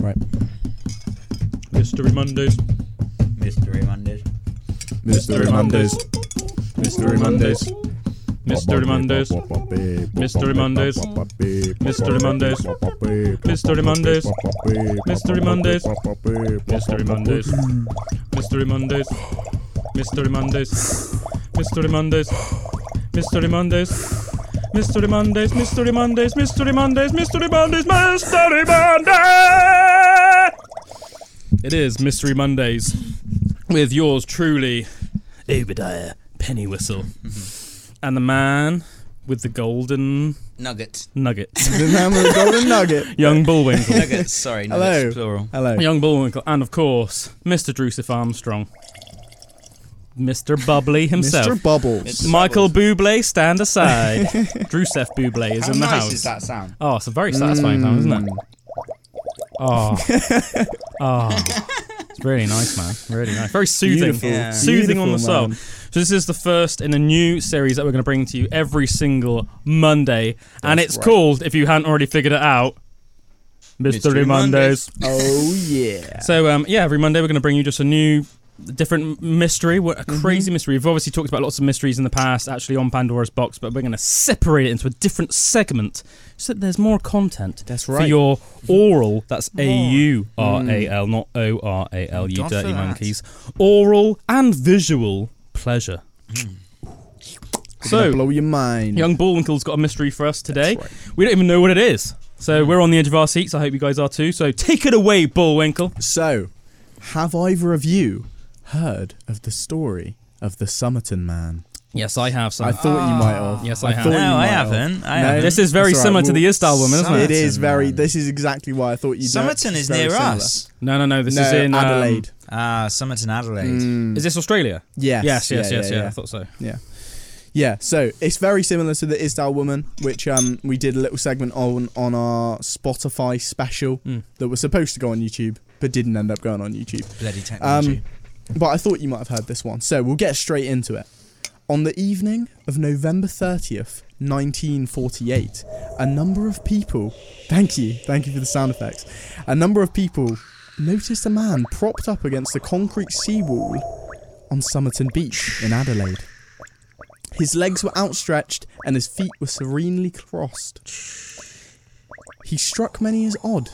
Right. Mystery Mondays. Mystery Mondays. Mystery Mondays. Mystery Mondays. Mystery Mondays. Mystery Mondays. Mystery Mondays. Mystery Mondays. Mystery Mondays. Mystery Mondays. Mystery Mondays. Mystery Mondays. Mystery Mondays. Mystery Mondays. Mystery Mondays. Mystery Mondays. Mystery Mondays. Mystery Mondays. Mystery Mondays. It is Mystery Mondays with yours truly, Obadiah Pennywhistle, mm-hmm. and the man with the golden Nuggets. nugget, The man with the golden nugget. young Bullwinkle. Nuggets, sorry, Hello. nuggets plural. Hello. Young Bullwinkle, and of course, Mr. Drusif Armstrong. Mr. Bubbly himself. Mr. Bubbles. It's- Michael Bublé, stand aside. Drusef Bublé is How in the nice house. is that sound? Oh, it's a very satisfying sound, isn't it? Mm. Oh. oh. It's really nice, man. Really nice. Very soothing. Yeah. Soothing on the soul. man. So this is the first in a new series that we're going to bring to you every single Monday, and it's right. called, if you hadn't already figured it out, Mystery, Mystery Mondays. Oh yeah. So um, yeah, every Monday we're going to bring you just a new, different mystery, what- a Mm-hmm. crazy mystery. We've obviously talked about lots of mysteries in the past, actually on Pandora's box, but we're going to separate it into a different segment so that there's more content That's right. for your oral. That's A U R A L, Mm. not O R A L. You God dirty monkeys. Oral and visual pleasure. so So, blow your mind. young Bullwinkle's got a mystery for us today. Right. We don't even know what it is. So we're on the edge of our seats. I hope you guys are too. So take it away, Bullwinkle. So, have either of you heard of the story of the Somerton Man? Yes, I have. Some. I thought you might have. Yes, I have. No, you I have. haven't. I No. haven't. This is very That's all right, similar to the Isdal woman, isn't It it? is very. Man. This is exactly why I thought you'd know. Somerton is near similar. us. No, no, no. This no, is in um, Adelaide. Ah, Somerton, Adelaide. Mm, Is this Australia? yes, Yes, yes, yeah, yes, yeah, yeah, yeah. I thought so. Yeah. Yeah, so it's very similar to the Isdal woman, which um we did a little segment on on our Spotify special Mm. that was supposed to go on YouTube but didn't end up going on YouTube. Bloody technology. Um, but I thought you might have heard this one, so we'll get straight into it. On the evening of November 30th, 1948, a number of people, thank you, thank you for the sound effects, a number of people noticed a man propped up against a concrete seawall on Somerton Beach in Adelaide. His legs were outstretched and his feet were serenely crossed. He struck many as odd.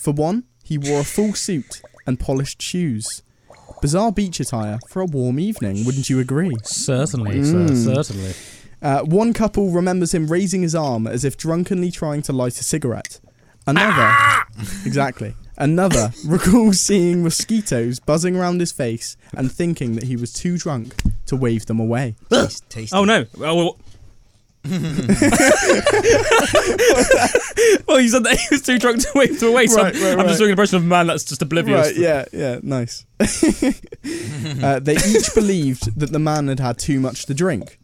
For one, he wore a full suit and polished shoes. Bizarre beach attire for a warm evening, wouldn't you agree? Certainly, Mm. sir. Certainly. Uh, one couple remembers him raising his arm as if drunkenly trying to light a cigarette. Another, exactly. Another recalls seeing mosquitoes buzzing around his face and thinking that he was too drunk to wave them away. Taste- tasty. Oh no. Oh, well, well, you said that he was too drunk to wave to away. So Right, I'm, right, I'm right. just doing an impression of a man that's just oblivious. Right, yeah, yeah, nice. uh, they each believed that the man had had too much to drink.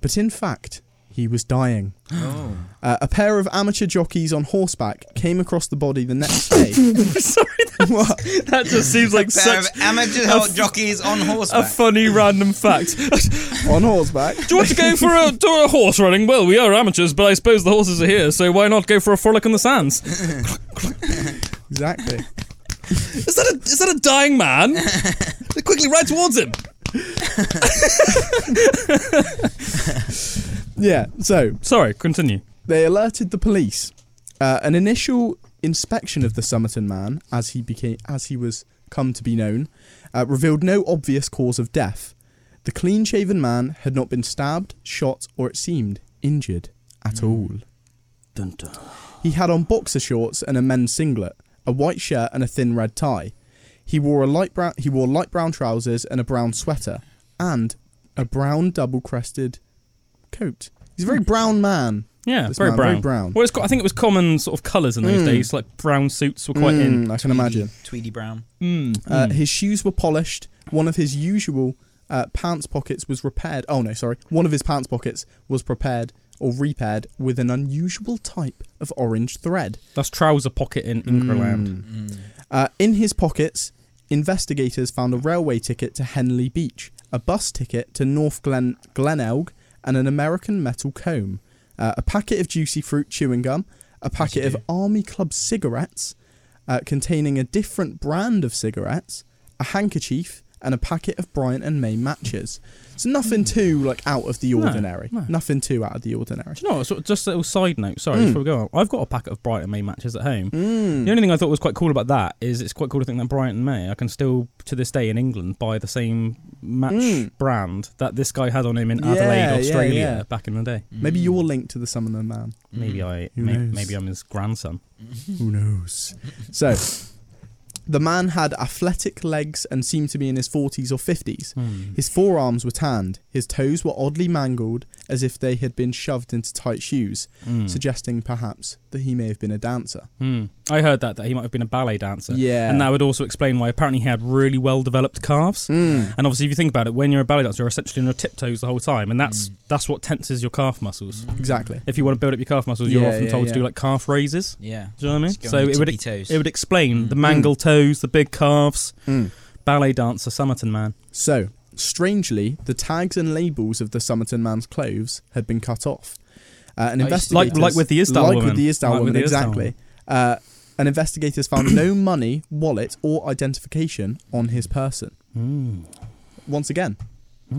But in fact, he was dying. Oh. Uh, a pair of amateur jockeys on horseback came across the body the next day. Sorry, What? that just seems like such amateur f- jockeys on horseback. a funny random fact. on horseback? Do you want to go for a, to a horse running? Well, we are amateurs, but I suppose the horses are here, so why not go for a frolic in the sands? Exactly. Is that a is that a dying man? They Quickly, right towards him. Yeah, so Sorry, continue. they alerted the police. Uh, an initial inspection of the Somerton man, as he became, as he was come to be known, uh, revealed no obvious cause of death. The clean-shaven man had not been stabbed, shot, or it seemed injured at all. Dun, dun. He had on boxer shorts and a men's singlet, a white shirt and a thin red tie. He wore a light brown he wore light brown trousers and a brown sweater and a brown double-crested coat. He's a very brown man. Yeah, This very man, brown. very brown. Well, it's, co- I think it was common sort of colours in those Mm. days. Like brown suits were quite in. Mm, I can imagine. Tweedy Brown. Mm, Uh, mm. His shoes were polished. One of his usual uh, pants pockets was repaired. Oh no, sorry. One of his pants pockets was prepared or repaired with an unusual type of orange thread. That's trouser pocket in Ingerland. Mm. Uh, in his pockets, investigators found a railway ticket to Henley Beach, a bus ticket to North Glen Glenelg, and an American metal comb, uh, a packet of juicy fruit chewing gum, a packet of. Army Club cigarettes, uh, containing a different brand of cigarettes, a handkerchief, and a packet of Bryant and May matches. So nothing too like out of the ordinary. no. Nothing too out of the ordinary. Do you know what? So- Just a little side note. Sorry, Mm. before we go on. I've got a packet of Brighton May matches at home. Mm. The only thing I thought was quite cool about that is it's quite cool to think that Brighton May, I can still, to this day in England, buy the same match Mm. brand that this guy had on him in Yeah, Adelaide, yeah, Australia, yeah. back in the day. Maybe Mm. you're linked to the Somerton Man. Maybe I, may, maybe I'm his grandson. Who knows? So, the man had athletic legs and seemed to be in his 40s or 50s. Hmm. His forearms were tanned, his toes were oddly mangled as if they had been shoved into tight shoes, Hmm. suggesting perhaps that he may have been a dancer. Hmm. I heard that that he might have been a ballet dancer, Yeah. and that would also explain why apparently he had really well developed calves. Mm. And obviously, if you think about it, when you're a ballet dancer, you're essentially on your tiptoes the whole time, and that's Mm. that's what tenses your calf muscles. Exactly. If you want to build up your calf muscles, you're often yeah, told to do like calf raises. Yeah. Do you know what I mean? So it would toes. it would explain the Mm. mangled toes, the big calves, Mm. ballet dancer, Somerton man. So, strangely, the tags and labels of the Somerton man's clothes had been cut off. Uh, and Oh, investigators, like- like with the Isdal like woman. with the Isdal Like with woman, the Isdal exactly. Uh, and investigators found no money, wallet, or identification on his person. Mm. Once again,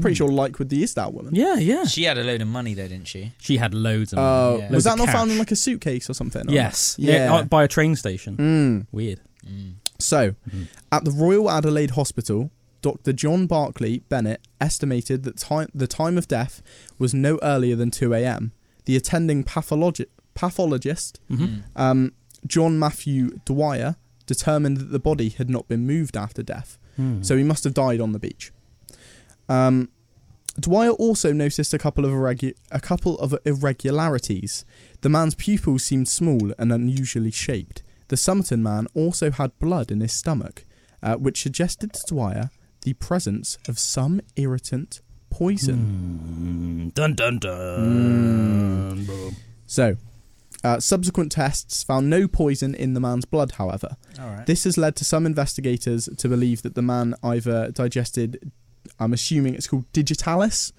pretty Mm. sure, like with the Isdal woman. Yeah, yeah. She had a load of money though, didn't she? She had loads of Uh, money. Yeah. Was Loads that of not found in like a suitcase or something? or- Yes. Yeah. Yeah. uh, by a train station. Mm. Weird. Mm. So, Mhm. at the Royal Adelaide Hospital, Dr. John Barclay Bennett estimated that time, the time of death was no earlier than 2 a.m. The attending pathologi- pathologist, hmm Mm. um, John Matthew Dwyer, determined that the body had not been moved after death, Hmm. so he must have died on the beach. Um, Dwyer also noticed a couple of irregu- a couple of irregularities. The man's pupils seemed small and unusually shaped. The Somerton man also had blood in his stomach, uh, which suggested to Dwyer the presence of some irritant poison. Mm. Dun dun dun. Boom. So, uh, subsequent tests found no poison in the man's blood, however. Right. This has led to some investigators to believe that the man either digested, I'm assuming it's called digitalis,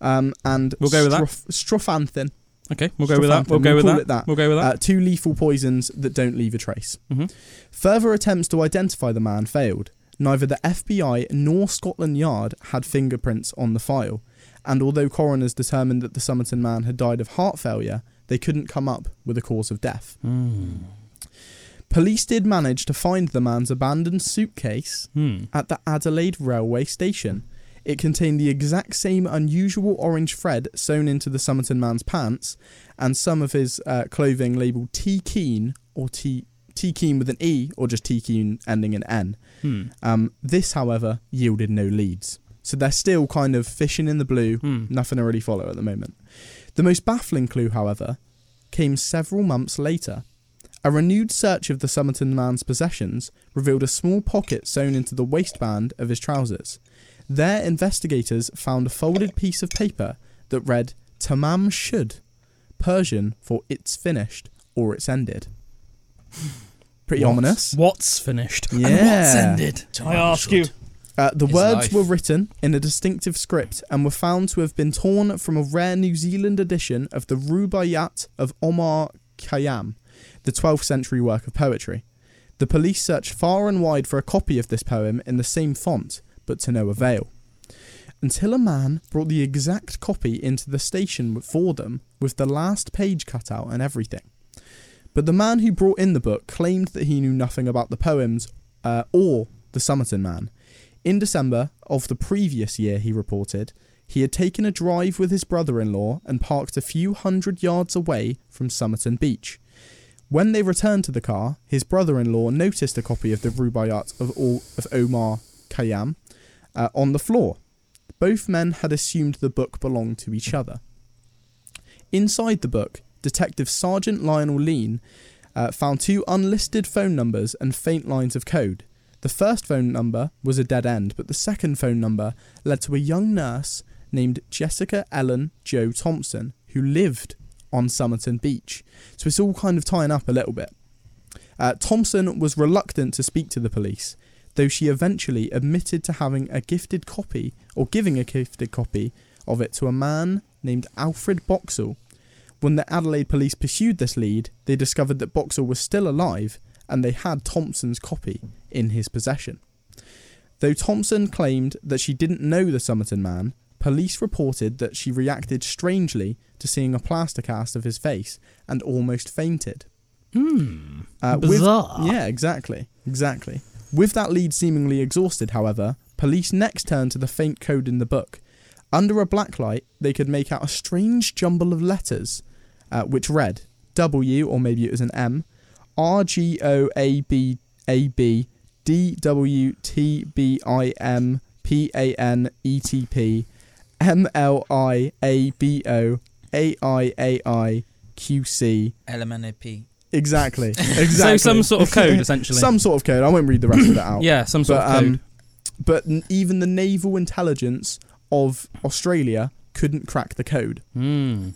um, and We'll go with that. stroph- strophanthin, Okay, we'll go with that. We'll go with that. that. We'll go with uh, that. two lethal poisons that don't leave a trace. hmm Further attempts to identify the man failed. Neither the FBI nor Scotland Yard had fingerprints on the file, and although coroners determined that the Somerton man had died of heart failure, they couldn't come up with a cause of death. Mm. Police did manage to find the man's abandoned suitcase Hmm. at the Adelaide railway station. It contained the exact same unusual orange thread sewn into the Somerton man's pants, and some of his uh, clothing labelled T Keen or T T Keen with an E or just T Keen ending in N. Hmm. Um, this, however, yielded no leads. So they're still kind of fishing in the blue, Hmm. nothing to really follow at the moment. The most baffling clue, however, came several months later. A renewed search of the Somerton man's possessions revealed a small pocket sewn into the waistband of his trousers. There, investigators found a folded piece of paper that read Tamam Shud, Persian for it's finished or it's ended. Pretty What's- ominous. What's finished? And Yeah. what's ended? I ask you. Uh, the His words life. were written in a distinctive script and were found to have been torn from a rare New Zealand edition of the Rubaiyat of Omar Khayyam, the 12th century work of poetry. The police searched far and wide for a copy of this poem in the same font, but to no avail. Until a man brought the exact copy into the station for them, with the last page cut out and everything. But the man who brought in the book claimed that he knew nothing about the poems uh, or the Somerton man. In December of the previous year, he reported, he had taken a drive with his brother in law and parked a few hundred yards away from Somerton Beach. When they returned to the car, his brother in law noticed a copy of the Rubaiyat of, of Omar Khayyam uh, on the floor. Both men had assumed the book belonged to each other. Inside the book, Detective Sergeant Lionel Lean uh, found two unlisted phone numbers and faint lines of code. The first phone number was a dead end, but the second phone number led to a young nurse named Jessica Ellen Joe Thompson, who lived on Somerton Beach. So it's all kind of tying up a little bit. Uh, Thompson was reluctant to speak to the police, though she eventually admitted to having a gifted copy, or giving a gifted copy, of it to a man named Alfred Boxall. When the Adelaide police pursued this lead, they discovered that Boxall was still alive and they had Thompson's copy in his possession. Though Thompson claimed that she didn't know the Somerton man, police reported that she reacted strangely to seeing a plaster cast of his face and almost fainted. Hmm. Uh, with- Bizarre. yeah, exactly. Exactly. With that lead seemingly exhausted, however, police next turned to the faint code in the book. Under a blacklight, they could make out a strange jumble of letters, uh, which read W, or maybe it was an M, R G O A B A B D W T B I M P A N E T P M L I A B O A I A I Q C. LMNOP. Exactly. Exactly. So some sort of code, essentially. Some sort of code. I won't read the rest of it out. yeah, some sort But, of code. um, but n- even the naval intelligence of Australia couldn't crack the code. Hmm.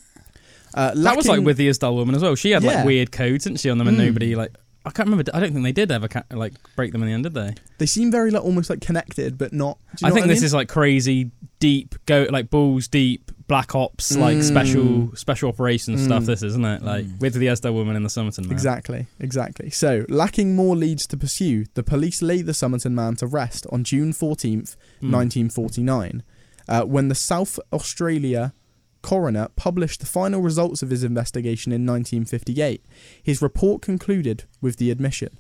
Uh, That was like lacking- with the Isdal woman as well. She had Yeah. like weird codes, didn't she, on them, and Mm. nobody like. I can't remember. I don't think they did ever ca- like break them in the end, did they? They seem very like almost like connected, but not. do you I think what this mean? is like crazy, deep, go like balls deep, black ops, like Mm. special special operations stuff. Mm. This isn't it? Like Mm. with the Isdal woman in the Somerton man. Exactly, exactly. So, lacking more leads to pursue, the police laid the Somerton man to rest on June 14th, Mm. 1949, uh, when the South Australia coroner published the final results of his investigation in 1958. His report concluded with the admission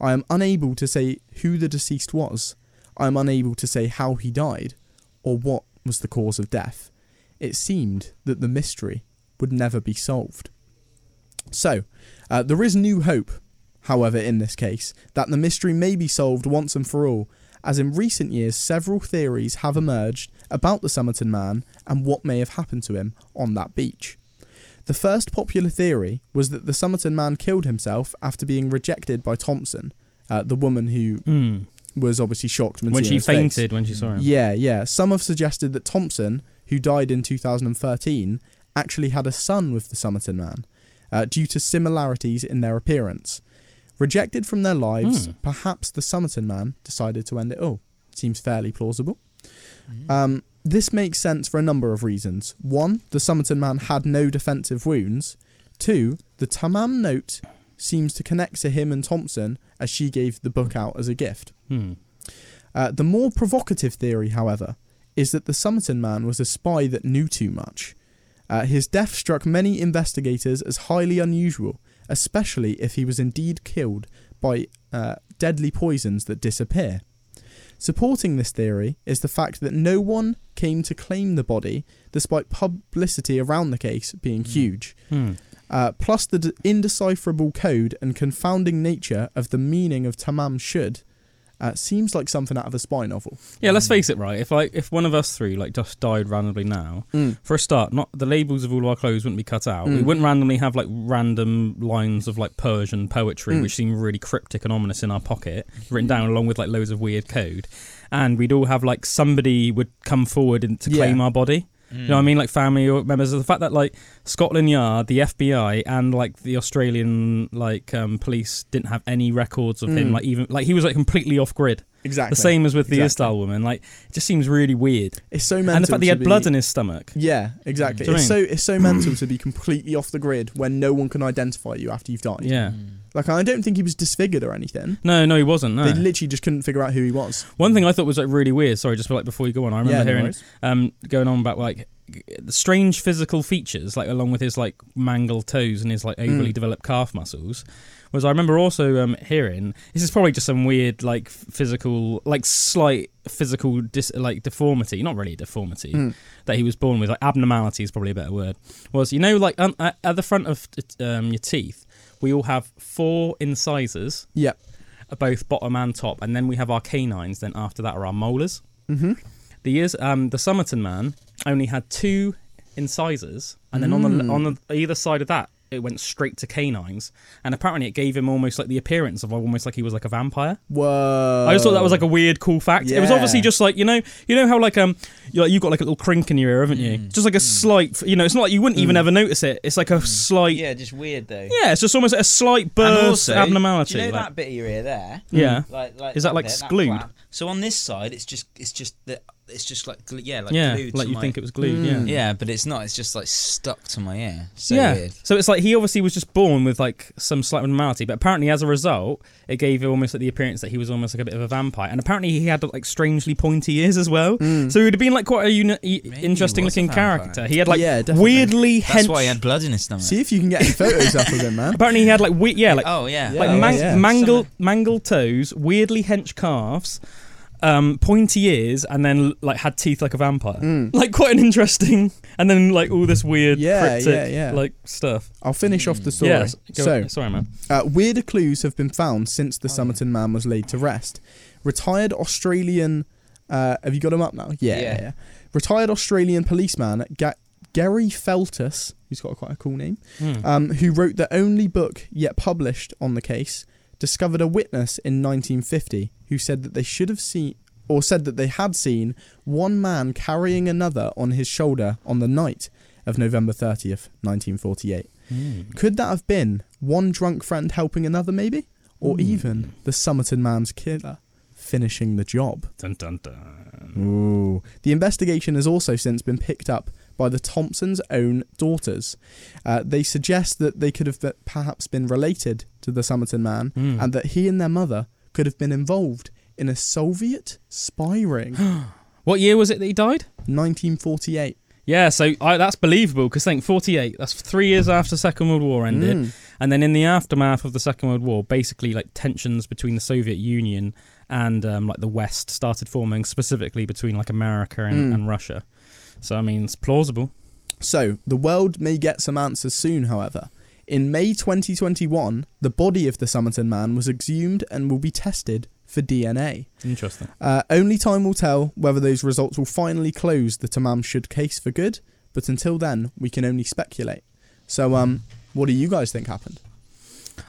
I am unable to say who the deceased was. I am unable to say how he died or what was the cause of death. It seemed that the mystery would never be solved. So, uh, there is new hope, however, in this case, that the mystery may be solved once and for all, as in recent years several theories have emerged about the Somerton man and what may have happened to him on that beach. The first popular theory was that the Somerton man killed himself after being rejected by Thompson, uh, the woman who Mm. was obviously shocked when, When she his face. fainted when she saw him. Yeah, yeah. Some have suggested that Thompson, who died in 2013, actually had a son with the Somerton man, uh, due to similarities in their appearance. Rejected from their lives, Hmm. perhaps the Somerton man decided to end it all. Seems fairly plausible. Mm. Um, this makes sense for a number of reasons. One, the Somerton man had no defensive wounds. Two, the Tamam note seems to connect to him and Thompson as she gave the book out as a gift. Hmm. Uh, the more provocative theory, however, is that the Somerton man was a spy that knew too much. Uh, his death struck many investigators as highly unusual, especially if he was indeed killed by uh, deadly poisons that disappear. Supporting this theory is the fact that no one came to claim the body, despite publicity around the case being Hmm. huge. Hmm. Uh, plus the d- indecipherable code and confounding nature of the meaning of Tamam Shud uh, seems like something out of a spy novel. Yeah, let's face it, right? If like if one of us three like just died randomly now, for a start, not the labels of all our clothes wouldn't be cut out. We Mm. wouldn't randomly have like random lines of like Persian poetry, Mm. which seem really cryptic and ominous in our pocket, written down along with like loads of weird code. And we'd all have like somebody would come forward and to Yeah. claim our body. You know what I mean? Like family members. The fact that like Scotland Yard, the FBI, and like the Australian like um, police didn't have any records of him. Mm. Like even like he was like completely off grid. Exactly. The same as with the Exactly. Isdal woman. Like it just seems really weird. It's so mental. and the fact that he had be- blood in his stomach. Yeah, exactly. It's so it's so mental to be completely off the grid when no one can identify you after you've died. Yeah. Mm. Like I don't think he was disfigured or anything. No, no, he wasn't. No. They literally just couldn't figure out who he was. One thing I thought was like really weird. Sorry, just like before you go on, I remember yeah, no hearing worries. um going on about like the strange physical features, like along with his like mangled toes and his like overly Mm. developed calf muscles. Was I remember also um, hearing this is probably just some weird like physical, like slight physical dis- like deformity, not really a deformity Mm. that he was born with. Like abnormality is probably a better word. Was you know like at at the front of um, your teeth, we all have four incisors, Yep. both bottom and top, and then we have our canines. Then after that are our molars. Mm-hmm. The years, um, the Somerton man only had two incisors, and then on the Mm. on the either side of that, it went straight to canines, and apparently it gave him almost like the appearance of almost like he was like a vampire. Whoa. I just thought that was like a weird, cool fact. It was obviously just like you know, you know how like um, you're like, you've got like a little crink in your ear, haven't you? Mm. Just like a Mm. slight, you know, it's not like you wouldn't even Mm. ever notice it. It's like a slight, yeah. Yeah, just weird though. Yeah, it's just almost a slight burst also, abnormality. You know like- that bit of your ear there? yeah, Like, like Is that, like, there. So on this side, it's just, it's just that, it's just like, glu- yeah, like yeah, glued like to you my- think it was glued. Mm. Yeah. Yeah, but it's not. It's just like stuck to my ear. So yeah, weird. so it's like he obviously was just born with like some slight abnormality, but apparently as a result, it gave him almost like the appearance that he was almost like a bit of a vampire. And apparently he had like strangely pointy ears as well. Mm. So he would have been like quite a uni- e- interesting was a looking character. He had like yeah, definitely. weirdly That's hench. why he had blood in his stomach. See if you can get any photos up of him, man. Apparently he had like we- yeah like oh yeah, Yeah, like yeah, man- yeah. mangled mangled toes, weirdly hench calves, um, pointy ears, and then like had teeth like a vampire. Mm. Like quite an interesting, and then like all this weird Yeah, cryptic yeah, yeah. like stuff. I'll finish off the story. Yeah, go- so, sorry, man. Uh, weirder clues have been found since the Oh, Somerton man was laid to rest. Retired Australian. Uh, have you got him up now? Yeah, yeah. Yeah. yeah. Retired Australian policeman Ga- Gary Feltus, who's got quite a cool name, Hmm. um, who wrote the only book yet published on the case, discovered a witness in 1950 who said that they should have seen, or said that they had seen, one man carrying another on his shoulder on the night of November 30th, 1948. Hmm. Could that have been one drunk friend helping another, maybe? Or Hmm. even the Somerton man's killer finishing the job? Dun, dun, dun. Ooh. The investigation has also since been picked up by the Thompsons' own daughters. Uh, they suggest that they could have perhaps been related to the Somerton man Hmm. and that he and their mother could have been involved in a Soviet spy ring. What year was it that he died? 1948. Yeah, so I, that's believable because think 48. That's three years after the Second World War ended, Mm. and then in the aftermath of the Second World War, basically like tensions between the Soviet Union and um, like the West started forming, specifically between like America and, Mm. and Russia. So I mean, it's plausible. So, the world may get some answers soon, however. In May 2021, the body of the Somerton man was exhumed and will be tested for DNA. Interesting. Uh, only time will tell whether those results will finally close the Tamam Shud case for good, but until then, we can only speculate. So, um, what do you guys think happened?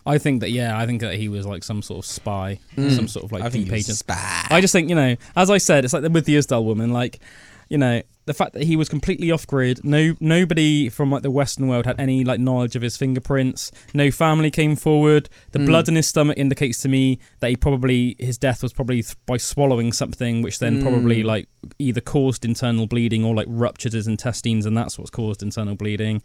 I think that yeah, I think that he was like some sort of spy, Mm. some sort of like I think deep he agent. spy. I just think you know, as I said, it's like with the Isdal woman, like you know, the fact that he was completely off grid. No, nobody from like the Western world had any like knowledge of his fingerprints. No family came forward. The Mm. blood in his stomach indicates to me that he probably his death was probably th- by swallowing something, which then Mm. probably like either caused internal bleeding or like ruptured his intestines, and that's what's caused internal bleeding.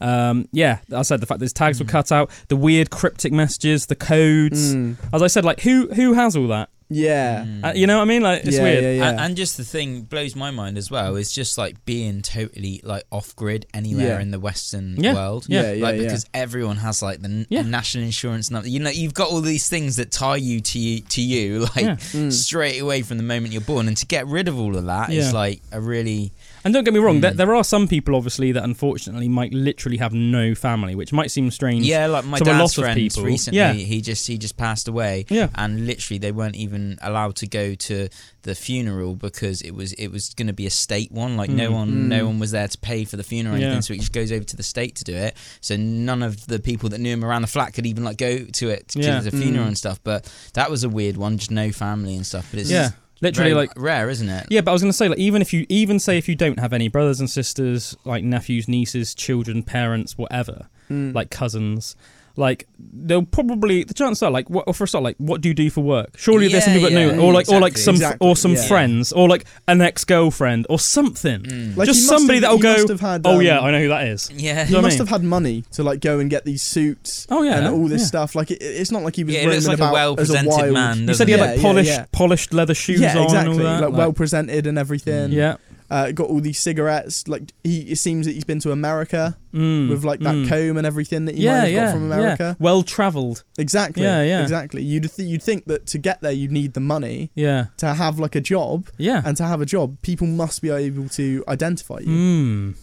Um, yeah, I said the fact that his tags were Mm. cut out, the weird cryptic messages, the codes. Mm. As I said, like who who has all that? Yeah. Mm. Uh, you know what I mean? Like it's yeah, weird. Yeah, yeah. And, and just the thing blows my mind as well is just like being totally like off grid anywhere Yeah. in the Western Yeah. world. yeah, yeah, like yeah. because everyone has like the n- Yeah. national insurance number. You know, you've got all these things that tie you to you to you like Yeah. Mm. straight away from the moment you're born, and to get rid of all of that is Yeah. like a really And don't get me wrong, there, Mm. there are some people obviously that unfortunately might literally have no family, which might seem strange. yeah. Like my to a dad's lot of friends people. recently, Yeah. he just he just passed away, Yeah. and literally they weren't even allowed to go to the funeral because it was it was going to be a state one. Like no Mm. one Mm. no one was there to pay for the funeral or Yeah. anything, so he just goes over to the state to do it. So none of the people that knew him around the flat could even like go to it to Yeah. the funeral Mm. and stuff. But that was a weird one, just no family and stuff. But it's Yeah. Literally very like rare, isn't it? Yeah, but I was gonna say like even if you even say if you don't have any brothers and sisters, like nephews, nieces, children, parents, whatever, Mm. like cousins, like they'll probably the chances are like what or for a start like what do you do for work? Surely there's some Yeah, that know or like or like some Exactly, or some yeah. friends or like an ex girlfriend or something. Mm. Like, just somebody have- that'll go, must have had, Oh um, yeah, I know who that is. yeah. He know what I must mean? have had money to like go and get these suits Oh yeah, and all this yeah. stuff. Like it, it's not like he was Yeah, it roaming looks like a about as a well-presented wild. man, You said he had like yeah, polished yeah. polished leather shoes yeah, on exactly. and all that. Like, well presented and everything. Yeah. Uh, got all these cigarettes. Like he, it seems that he's been to America Mm, with like that mm. comb and everything that he yeah, might have yeah, got from yeah. America. Well travelled. Exactly. Yeah, yeah. Exactly. You'd th- you'd think that to get there you'd need the money Yeah, to have like a job, yeah. and to have a job, people must be able to identify you. Mm.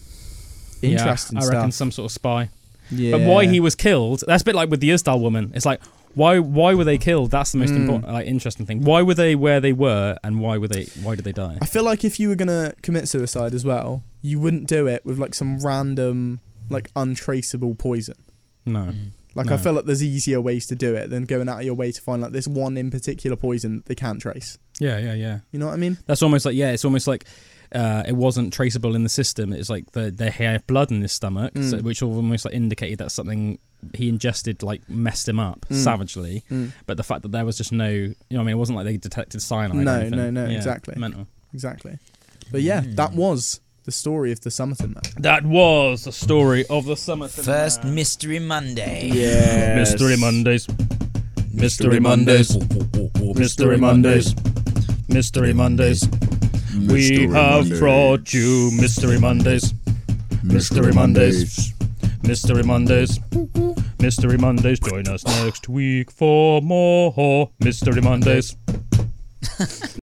Interesting yeah, I reckon some sort of spy. Yeah. But why he was killed? That's a bit like with the Isdal woman. It's like why why were they killed? That's the most Mm. important, like interesting thing. Why were they where they were, and why were they why did they die? I feel like if you were gonna commit suicide as well, you wouldn't do it with like some random, like untraceable poison. No. Mm. Like No. I feel like there's easier ways to do it than going out of your way to find like this one in particular poison that they can't trace. Yeah, yeah, yeah. You know what I mean? That's almost like yeah. It's almost like uh, it wasn't traceable in the system. It's like the they had blood in his stomach, so, Mm. which almost like indicated that something he ingested like messed him up Mm. savagely. Mm, But the fact that there was just no, you know, what I mean, it wasn't like they detected cyanide. or No, anything. no, no, Yeah, exactly. Mental. exactly. But yeah, Mm. that was the story of the Somerton man. That was the story of the summer. First Mystery Monday. Yeah. Mystery Mondays. Mystery Mondays. Mystery Mondays. Mystery Mondays. We have brought you Mystery Mondays. Mystery Mondays. Mystery Mondays. Mystery Mondays. Join us next week for more Mystery Mondays.